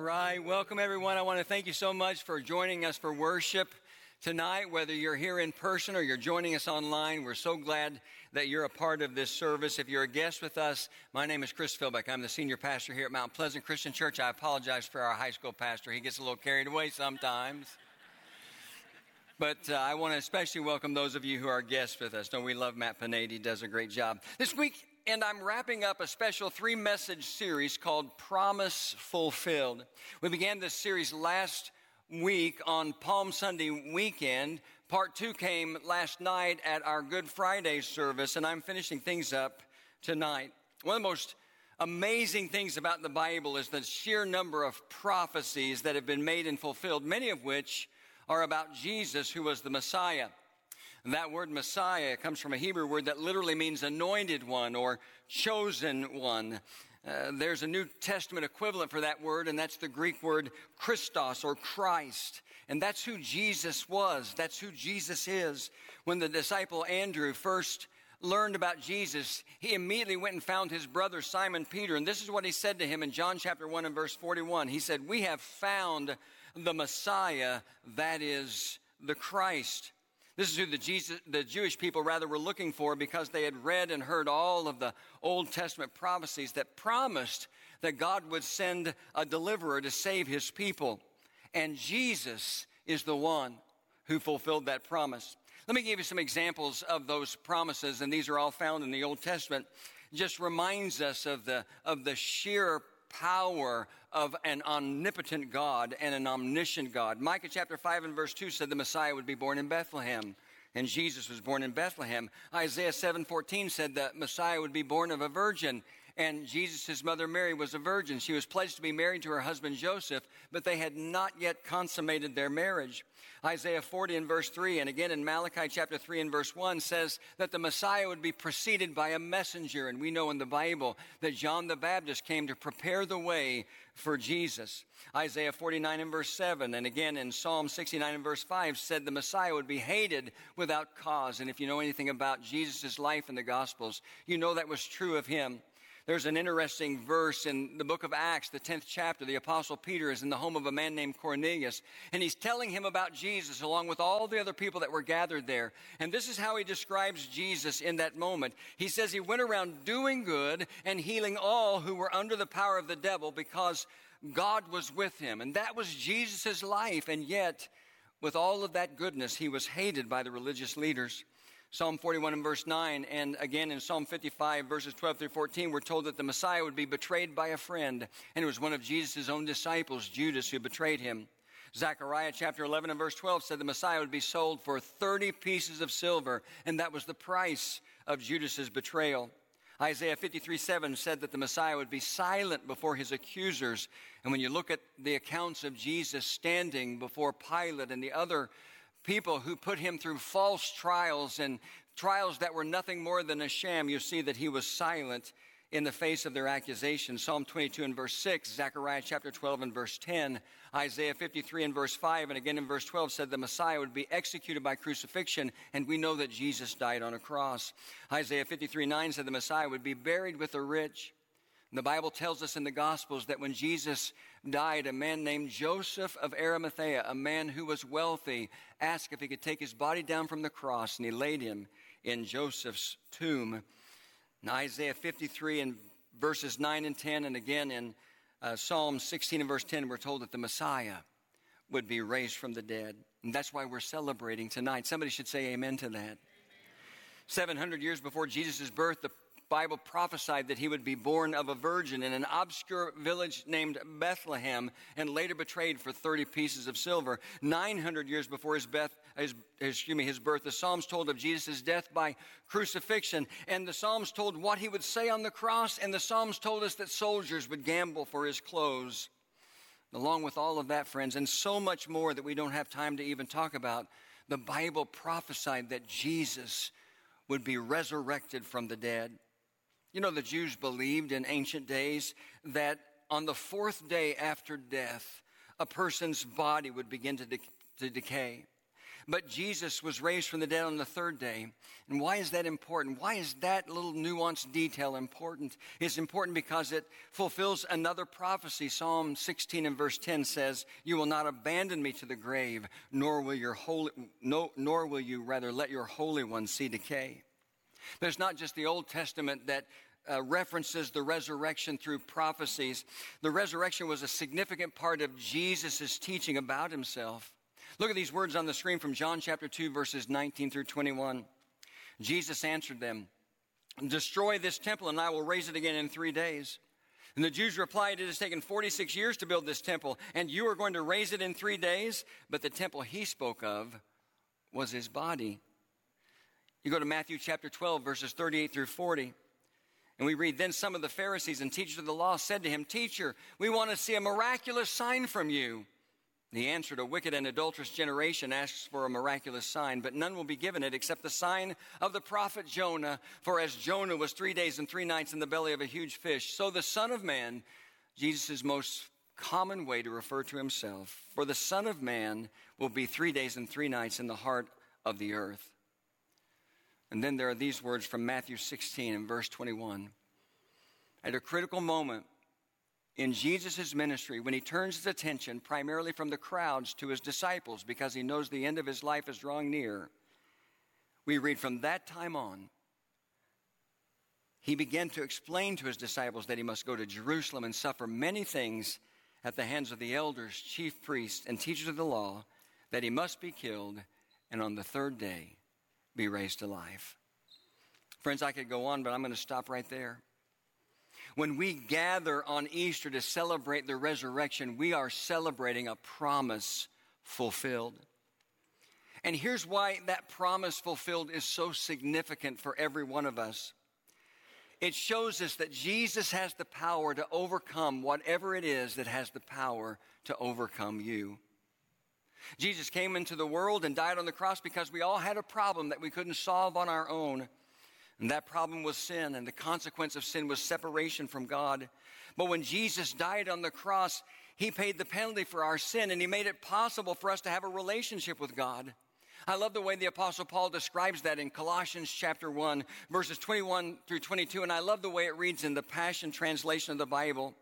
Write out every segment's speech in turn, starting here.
right, welcome everyone. I want to thank you so much for joining us for worship tonight, whether you're here in person or you're joining us online. We're so glad that you're a part of this service. If you're a guest with us, my name is Chris Philbeck. I'm the senior pastor here at Mount Pleasant Christian Church. I apologize for our high school pastor. He gets a little carried away sometimes. But uh, I want to especially welcome those of you who are guests with us. Don't we love Matt Pinade? He does a great job. This week, and I'm wrapping up a special three message series called Promise Fulfilled. We began this series last week on Palm Sunday weekend. Part two came last night at our Good Friday service, and I'm finishing things up tonight. One of the most amazing things about the Bible is the sheer number of prophecies that have been made and fulfilled, many of which are about Jesus, who was the Messiah. That word Messiah comes from a Hebrew word that literally means anointed one or chosen one. Uh, there's a New Testament equivalent for that word, and that's the Greek word Christos or Christ. And that's who Jesus was. That's who Jesus is. When the disciple Andrew first learned about Jesus, he immediately went and found his brother Simon Peter. And this is what he said to him in John chapter 1 and verse 41. He said, We have found the Messiah, that is the Christ. This is who the, Jesus, the Jewish people rather were looking for because they had read and heard all of the Old Testament prophecies that promised that God would send a deliverer to save his people. And Jesus is the one who fulfilled that promise. Let me give you some examples of those promises, and these are all found in the Old Testament. Just reminds us of the, of the sheer power of an omnipotent God and an omniscient God. Micah chapter 5 and verse 2 said the Messiah would be born in Bethlehem. And Jesus was born in Bethlehem. Isaiah 7:14 said the Messiah would be born of a virgin and Jesus, mother Mary, was a virgin. She was pledged to be married to her husband Joseph, but they had not yet consummated their marriage. Isaiah 40 and verse 3, and again in Malachi chapter 3 and verse 1 says that the Messiah would be preceded by a messenger. And we know in the Bible that John the Baptist came to prepare the way for Jesus. Isaiah 49 and verse 7, and again in Psalm 69 and verse 5 said the Messiah would be hated without cause. And if you know anything about Jesus' life in the Gospels, you know that was true of him. There's an interesting verse in the book of Acts, the 10th chapter. The apostle Peter is in the home of a man named Cornelius, and he's telling him about Jesus along with all the other people that were gathered there. And this is how he describes Jesus in that moment. He says he went around doing good and healing all who were under the power of the devil because God was with him. And that was Jesus' life. And yet, with all of that goodness, he was hated by the religious leaders. Psalm 41 and verse 9, and again in Psalm 55, verses 12 through 14, we're told that the Messiah would be betrayed by a friend, and it was one of Jesus' own disciples, Judas, who betrayed him. Zechariah chapter 11 and verse 12 said the Messiah would be sold for 30 pieces of silver, and that was the price of Judas's betrayal. Isaiah 53 7 said that the Messiah would be silent before his accusers. And when you look at the accounts of Jesus standing before Pilate and the other people who put him through false trials and trials that were nothing more than a sham, you see that he was silent in the face of their accusations. Psalm 22 and verse 6, Zechariah chapter 12 and verse 10, Isaiah 53 and verse 5, and again in verse 12 said the Messiah would be executed by crucifixion, and we know that Jesus died on a cross. Isaiah 53 9 said the Messiah would be buried with the rich. The Bible tells us in the Gospels that when Jesus died, a man named Joseph of Arimathea, a man who was wealthy, asked if he could take his body down from the cross, and he laid him in Joseph's tomb. In Isaiah 53 and verses 9 and 10, and again in uh, Psalm 16 and verse 10, we're told that the Messiah would be raised from the dead. And that's why we're celebrating tonight. Somebody should say amen to that. 700 years before Jesus' birth, the Bible prophesied that he would be born of a virgin in an obscure village named Bethlehem and later betrayed for 30 pieces of silver. 900 years before his, Beth, his, excuse me, his birth, the Psalms told of Jesus' death by crucifixion. And the Psalms told what he would say on the cross. And the Psalms told us that soldiers would gamble for his clothes. Along with all of that, friends, and so much more that we don't have time to even talk about, the Bible prophesied that Jesus would be resurrected from the dead. You know, the Jews believed in ancient days that on the fourth day after death, a person's body would begin to, de- to decay. But Jesus was raised from the dead on the third day. And why is that important? Why is that little nuanced detail important? It's important because it fulfills another prophecy. Psalm 16 and verse 10 says, You will not abandon me to the grave, nor will, your holy, no, nor will you rather let your Holy One see decay. There's not just the Old Testament that uh, references the resurrection through prophecies. The resurrection was a significant part of Jesus' teaching about himself. Look at these words on the screen from John chapter 2, verses 19 through 21. Jesus answered them, Destroy this temple, and I will raise it again in three days. And the Jews replied, It has taken 46 years to build this temple, and you are going to raise it in three days? But the temple he spoke of was his body. You go to Matthew chapter 12, verses 38 through 40. And we read, Then some of the Pharisees and teachers of the law said to him, Teacher, we want to see a miraculous sign from you. He answered, A wicked and adulterous generation asks for a miraculous sign, but none will be given it except the sign of the prophet Jonah. For as Jonah was three days and three nights in the belly of a huge fish, so the Son of Man, Jesus' most common way to refer to himself, for the Son of Man will be three days and three nights in the heart of the earth. And then there are these words from Matthew 16 and verse 21. At a critical moment, in Jesus' ministry when he turns his attention primarily from the crowds to his disciples because he knows the end of his life is drawing near. We read from that time on, he began to explain to his disciples that he must go to Jerusalem and suffer many things at the hands of the elders, chief priests, and teachers of the law, that he must be killed and on the third day be raised to life. Friends, I could go on, but I'm going to stop right there. When we gather on Easter to celebrate the resurrection, we are celebrating a promise fulfilled. And here's why that promise fulfilled is so significant for every one of us. It shows us that Jesus has the power to overcome whatever it is that has the power to overcome you. Jesus came into the world and died on the cross because we all had a problem that we couldn't solve on our own. And that problem was sin, and the consequence of sin was separation from God. But when Jesus died on the cross, he paid the penalty for our sin, and he made it possible for us to have a relationship with God. I love the way the Apostle Paul describes that in Colossians chapter 1, verses 21 through 22, and I love the way it reads in the Passion Translation of the Bible.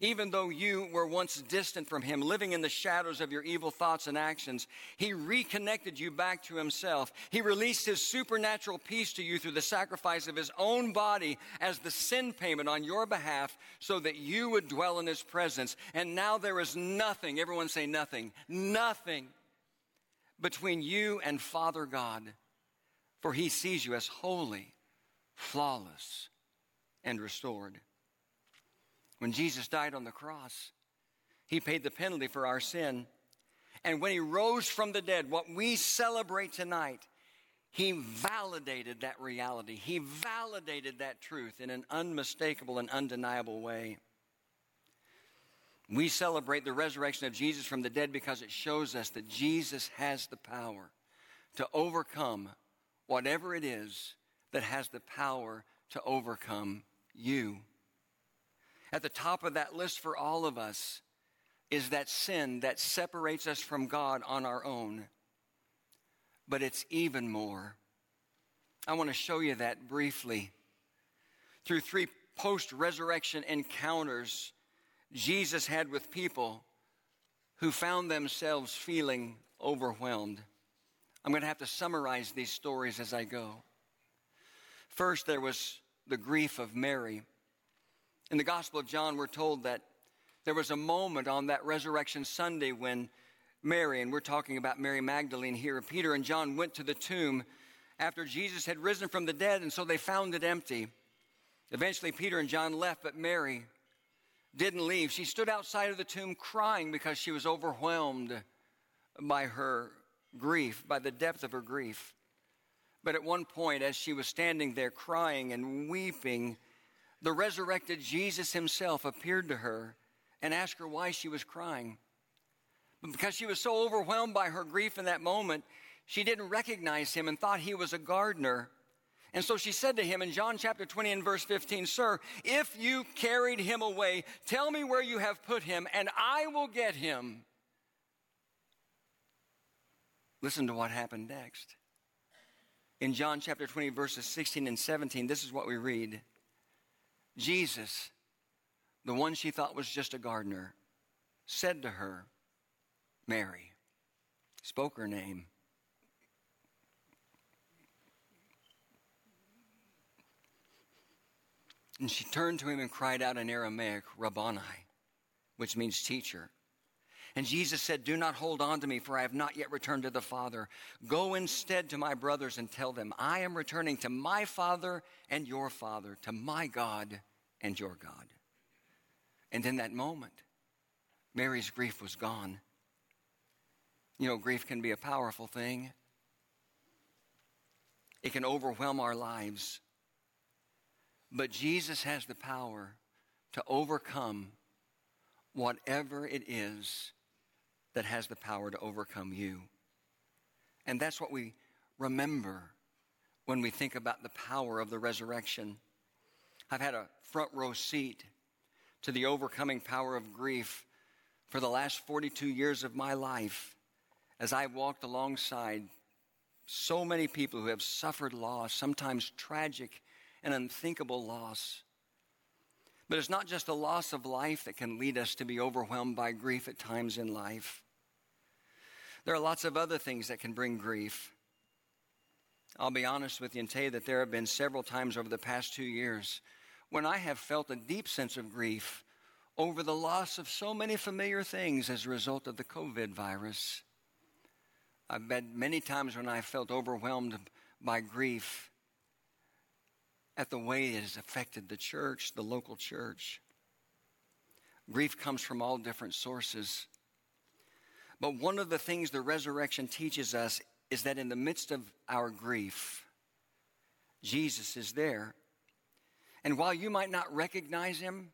Even though you were once distant from him, living in the shadows of your evil thoughts and actions, he reconnected you back to himself. He released his supernatural peace to you through the sacrifice of his own body as the sin payment on your behalf so that you would dwell in his presence. And now there is nothing, everyone say nothing, nothing between you and Father God, for he sees you as holy, flawless, and restored. When Jesus died on the cross, he paid the penalty for our sin. And when he rose from the dead, what we celebrate tonight, he validated that reality. He validated that truth in an unmistakable and undeniable way. We celebrate the resurrection of Jesus from the dead because it shows us that Jesus has the power to overcome whatever it is that has the power to overcome you. At the top of that list for all of us is that sin that separates us from God on our own. But it's even more. I want to show you that briefly. Through three post resurrection encounters Jesus had with people who found themselves feeling overwhelmed. I'm going to have to summarize these stories as I go. First, there was the grief of Mary. In the Gospel of John, we're told that there was a moment on that resurrection Sunday when Mary, and we're talking about Mary Magdalene here, Peter and John went to the tomb after Jesus had risen from the dead, and so they found it empty. Eventually, Peter and John left, but Mary didn't leave. She stood outside of the tomb crying because she was overwhelmed by her grief, by the depth of her grief. But at one point, as she was standing there crying and weeping, the resurrected Jesus himself appeared to her and asked her why she was crying. But because she was so overwhelmed by her grief in that moment, she didn't recognize him and thought he was a gardener. And so she said to him in John chapter 20 and verse 15, Sir, if you carried him away, tell me where you have put him, and I will get him. Listen to what happened next. In John chapter 20, verses 16 and 17, this is what we read Jesus, the one she thought was just a gardener, said to her, Mary, spoke her name. And she turned to him and cried out in Aramaic, Rabboni, which means teacher. And Jesus said, Do not hold on to me, for I have not yet returned to the Father. Go instead to my brothers and tell them, I am returning to my Father and your Father, to my God and your God. And in that moment, Mary's grief was gone. You know, grief can be a powerful thing, it can overwhelm our lives. But Jesus has the power to overcome whatever it is that has the power to overcome you. And that's what we remember when we think about the power of the resurrection. I've had a front row seat to the overcoming power of grief for the last 42 years of my life as I walked alongside so many people who have suffered loss, sometimes tragic and unthinkable loss. But it's not just the loss of life that can lead us to be overwhelmed by grief at times in life. There are lots of other things that can bring grief. I'll be honest with you and tell you that there have been several times over the past two years when I have felt a deep sense of grief over the loss of so many familiar things as a result of the COVID virus. I've been many times when I felt overwhelmed by grief at the way it has affected the church, the local church. Grief comes from all different sources. But one of the things the resurrection teaches us is that in the midst of our grief, Jesus is there. And while you might not recognize him,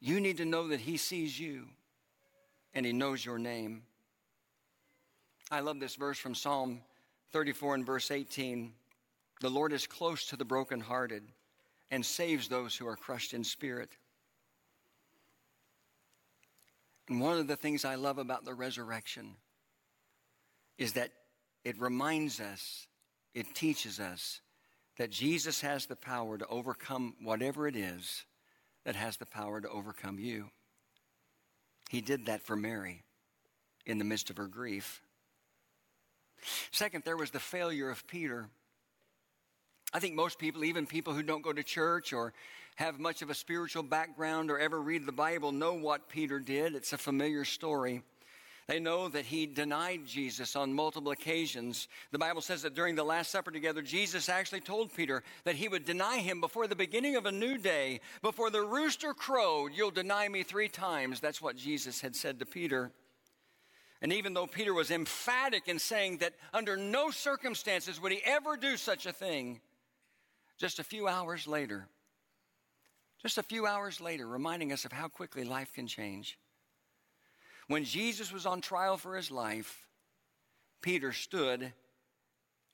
you need to know that he sees you and he knows your name. I love this verse from Psalm 34 and verse 18. The Lord is close to the brokenhearted and saves those who are crushed in spirit. And one of the things I love about the resurrection is that it reminds us, it teaches us that Jesus has the power to overcome whatever it is that has the power to overcome you. He did that for Mary in the midst of her grief. Second, there was the failure of Peter. I think most people, even people who don't go to church or have much of a spiritual background or ever read the Bible, know what Peter did. It's a familiar story. They know that he denied Jesus on multiple occasions. The Bible says that during the Last Supper together, Jesus actually told Peter that he would deny him before the beginning of a new day. Before the rooster crowed, you'll deny me three times. That's what Jesus had said to Peter. And even though Peter was emphatic in saying that under no circumstances would he ever do such a thing, just a few hours later, just a few hours later, reminding us of how quickly life can change. When Jesus was on trial for his life, Peter stood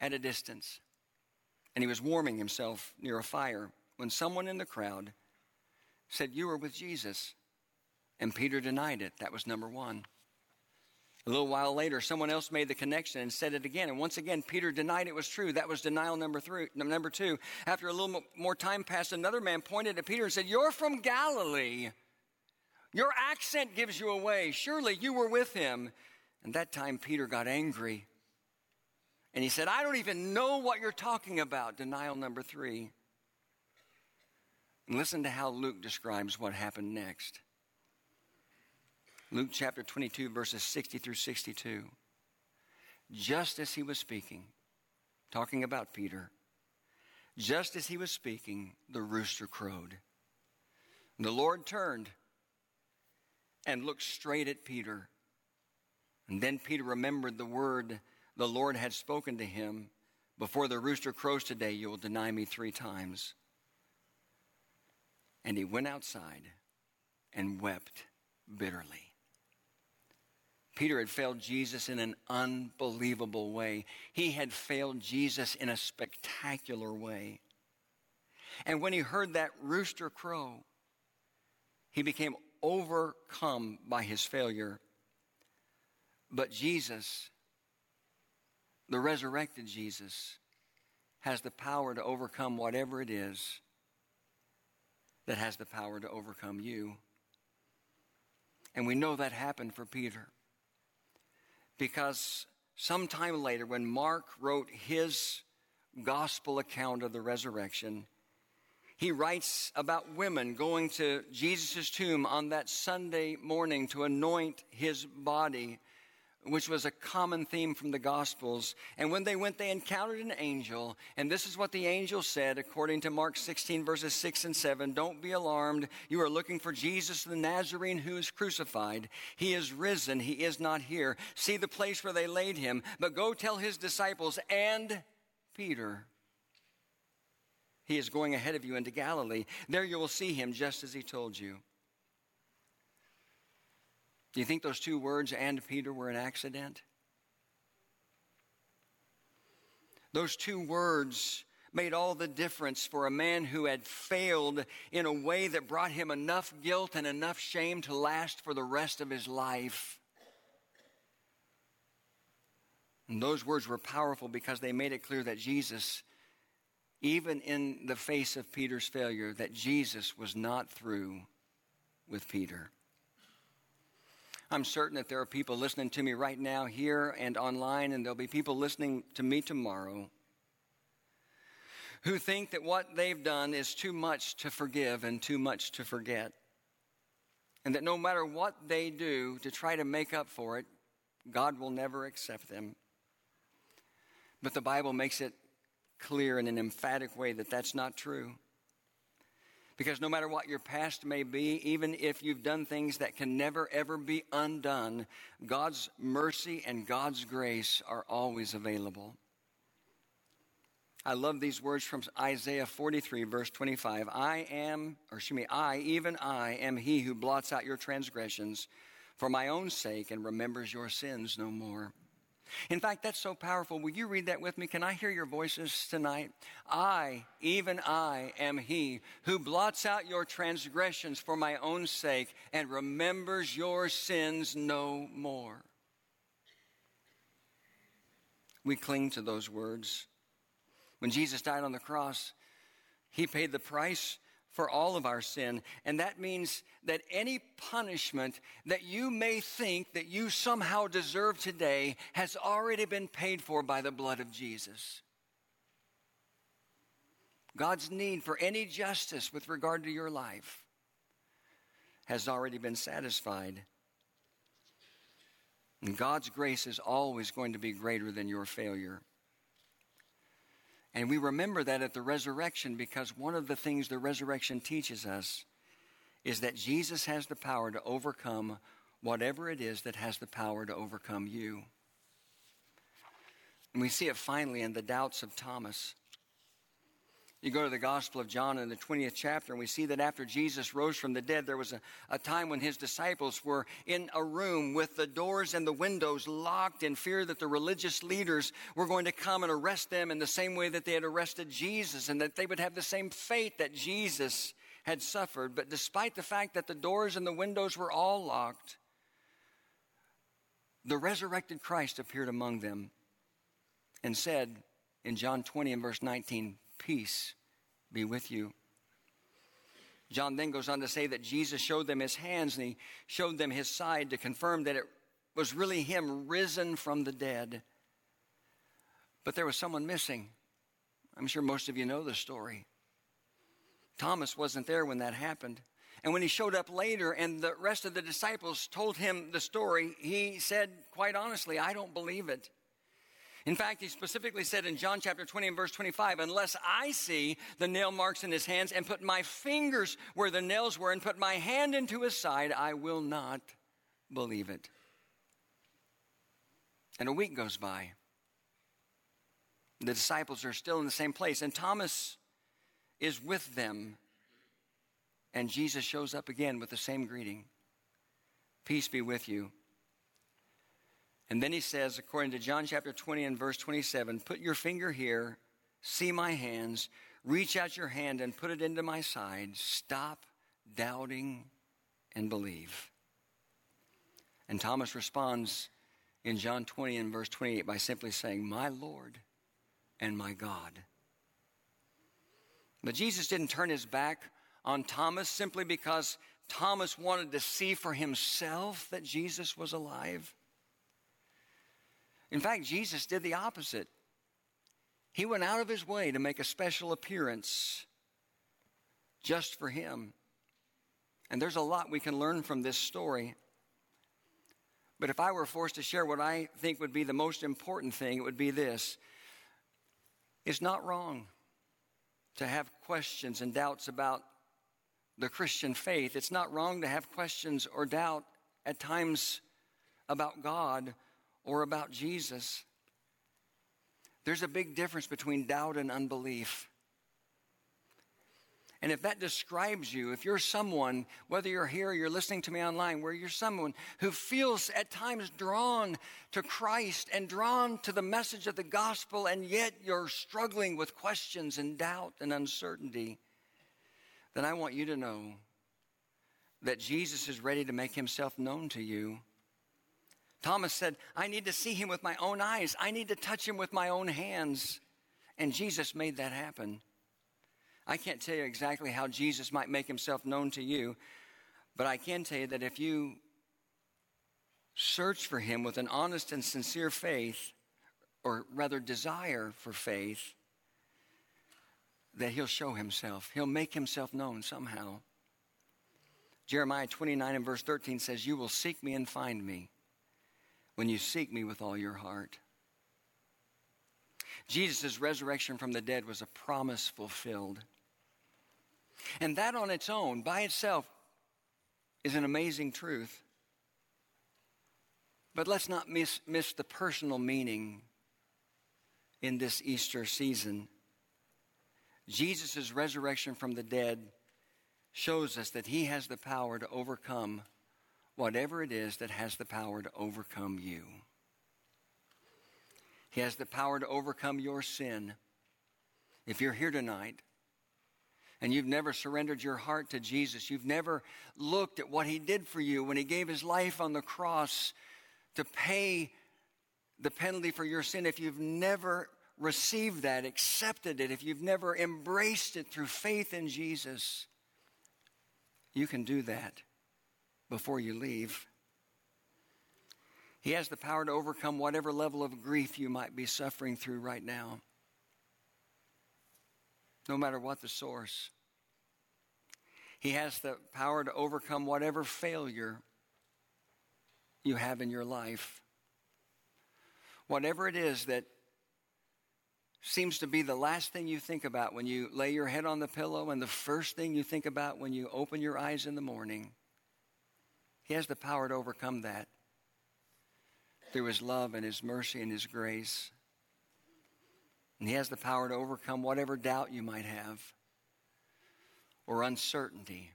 at a distance and he was warming himself near a fire when someone in the crowd said, You were with Jesus. And Peter denied it. That was number one. A little while later, someone else made the connection and said it again. And once again, Peter denied it was true. That was denial number three. Number two, after a little more time passed, another man pointed at Peter and said, You're from Galilee. Your accent gives you away. Surely you were with him. And that time, Peter got angry. And he said, I don't even know what you're talking about. Denial number three. And listen to how Luke describes what happened next. Luke chapter 22, verses 60 through 62. Just as he was speaking, talking about Peter, just as he was speaking, the rooster crowed. The Lord turned and looked straight at Peter. And then Peter remembered the word the Lord had spoken to him Before the rooster crows today, you will deny me three times. And he went outside and wept bitterly. Peter had failed Jesus in an unbelievable way. He had failed Jesus in a spectacular way. And when he heard that rooster crow, he became overcome by his failure. But Jesus the resurrected Jesus, has the power to overcome whatever it is that has the power to overcome you. And we know that happened for Peter. Because sometime later, when Mark wrote his gospel account of the resurrection, he writes about women going to Jesus' tomb on that Sunday morning to anoint his body which was a common theme from the Gospels. And when they went, they encountered an angel. And this is what the angel said, according to Mark 16, verses 6 and 7. Don't be alarmed. You are looking for Jesus the Nazarene who is crucified. He is risen. He is not here. See the place where they laid him. But go tell his disciples and Peter. He is going ahead of you into Galilee. There you will see him just as he told you. Do you think those two words, and Peter, were an accident? Those two words made all the difference for a man who had failed in a way that brought him enough guilt and enough shame to last for the rest of his life. And those words were powerful because they made it clear that Jesus, even in the face of Peter's failure, that Jesus was not through with Peter. I'm certain that there are people listening to me right now here and online, and there'll be people listening to me tomorrow who think that what they've done is too much to forgive and too much to forget. And that no matter what they do to try to make up for it, God will never accept them. But the Bible makes it clear in an emphatic way that that's not true. Because no matter what your past may be, even if you've done things that can never ever be undone, God's mercy and God's grace are always available. I love these words from Isaiah 43, verse 25. I am, or excuse me, I, even I, am he who blots out your transgressions for my own sake and remembers your sins no more. In fact, that's so powerful. Will you read that with me? Can I hear your voices tonight? I, even I, am he who blots out your transgressions for my own sake and remembers your sins no more. We cling to those words. When Jesus died on the cross, he paid the price for all of our sin. And that means that any punishment that you may think that you somehow deserve today has already been paid for by the blood of Jesus. God's need for any justice with regard to your life has already been satisfied. And God's grace is always going to be greater than your failure. And we remember that at the resurrection because one of the things the resurrection teaches us is that Jesus has the power to overcome whatever it is that has the power to overcome you. And we see it finally in the doubts of Thomas. You go to the Gospel of John in the 20th chapter, and we see that after Jesus rose from the dead, there was a, a, time when his disciples were in a room with the doors and the windows locked in fear that the religious leaders were going to come and arrest them in the same way that they had arrested Jesus, and that they would have the same fate that Jesus had suffered. But despite the fact that the doors and the windows were all locked, the resurrected Christ appeared among them and said in John 20 and verse 19, Peace be with you. John then goes on to say that Jesus showed them his hands and he showed them his side to confirm that it was really him risen from the dead. But there was someone missing. I'm sure most of you know the story. Thomas wasn't there when that happened. And when he showed up later and the rest of the disciples told him the story, he said, quite honestly, I don't believe it. In fact, he specifically said in John chapter 20 and verse 25, unless I see the nail marks in his hands and put my fingers where the nails were and put my hand into his side, I will not believe it. And a week goes by. The disciples are still in the same place, and Thomas is with them. And Jesus shows up again with the same greeting Peace be with you. And then he says, according to John chapter 20 and verse 27, put your finger here, see my hands, reach out your hand and put it into my side. Stop doubting and believe. And Thomas responds in John 20 and verse 28 by simply saying, My Lord and my God. But Jesus didn't turn his back on Thomas simply because Thomas wanted to see for himself that Jesus was alive. In fact, Jesus did the opposite. He went out of his way to make a special appearance just for him. And there's a lot we can learn from this story. But if I were forced to share what I think would be the most important thing, it would be this it's not wrong to have questions and doubts about the Christian faith. It's not wrong to have questions or doubt at times about God or about Jesus. There's a big difference between doubt and unbelief. And if that describes you, if you're someone, whether you're here or you're listening to me online, where you're someone who feels at times drawn to Christ and drawn to the message of the gospel, and yet you're struggling with questions and doubt and uncertainty, then I want you to know that Jesus is ready to make himself known to you. Thomas said, I need to see him with my own eyes, I need to touch him with my own hands. And Jesus made that happen. I can't tell you exactly how Jesus might make himself known to you, but I can tell you that if you search for him with an honest and sincere faith, or rather desire for faith, that he'll show himself. He'll make himself known somehow. Jeremiah 29 and verse 13 says, You will seek me and find me when you seek me with all your heart. Jesus' resurrection from the dead was a promise fulfilled. And that on its own, by itself, is an amazing truth. But let's not miss, miss the personal meaning in this Easter season. Jesus' resurrection from the dead shows us that he has the power to overcome whatever it is that has the power to overcome you. He has the power to overcome your sin. If you're here tonight and you've never surrendered your heart to Jesus, you've never looked at what He did for you when He gave His life on the cross to pay the penalty for your sin, if you've never received that, accepted it, if you've never embraced it through faith in Jesus, you can do that before you leave. He has the power to overcome whatever level of grief you might be suffering through right now no matter what the source. He has the power to overcome whatever failure you have in your life. Whatever it is that seems to be the last thing you think about when you lay your head on the pillow and the first thing you think about when you open your eyes in the morning. He has the power to overcome that through His love and His mercy and His grace. And He has the power to overcome whatever doubt you might have, or uncertainty,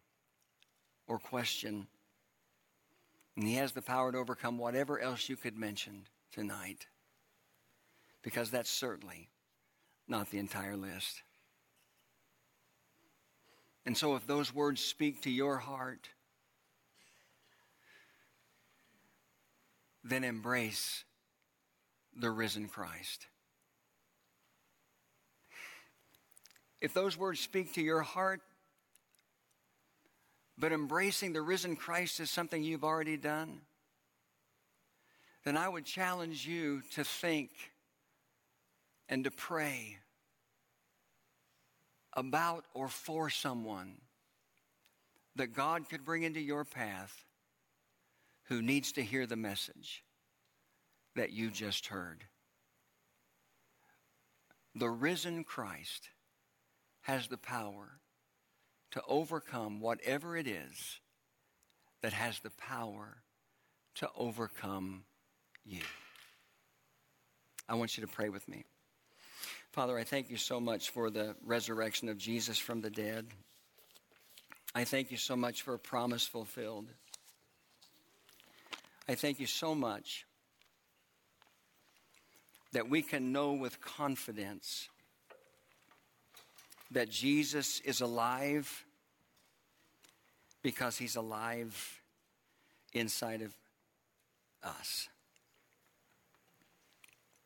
or question. And He has the power to overcome whatever else you could mention tonight, because that's certainly not the entire list. And so, if those words speak to your heart, then embrace the risen Christ. if those words speak to your heart, but embracing the risen Christ is something you've already done, then I would challenge you to think and to pray about or for someone that God could bring into your path who needs to hear the message that you just heard. The risen Christ has the power to overcome whatever it is that has the power to overcome you. I want you to pray with me. Father, I thank you so much for the resurrection of Jesus from the dead. I thank you so much for a promise fulfilled. I thank you so much that we can know with confidence that Jesus is alive because he's alive inside of us.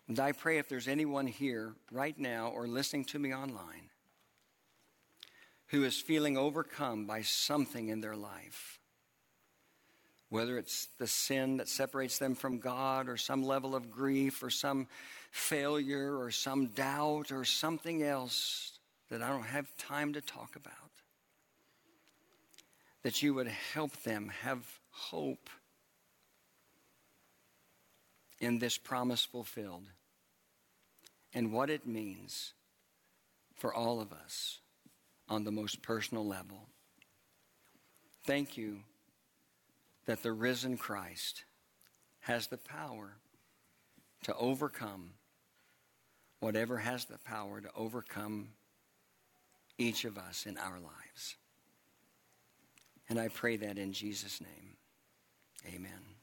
And I pray if there's anyone here right now or listening to me online who is feeling overcome by something in their life, whether it's the sin that separates them from God or some level of grief or some failure or some doubt or something else that I don't have time to talk about, that you would help them have hope in this promise fulfilled and what it means for all of us on the most personal level. Thank you that the risen Christ has the power to overcome whatever has the power to overcome each of us in our lives. And I pray that in Jesus' name. Amen.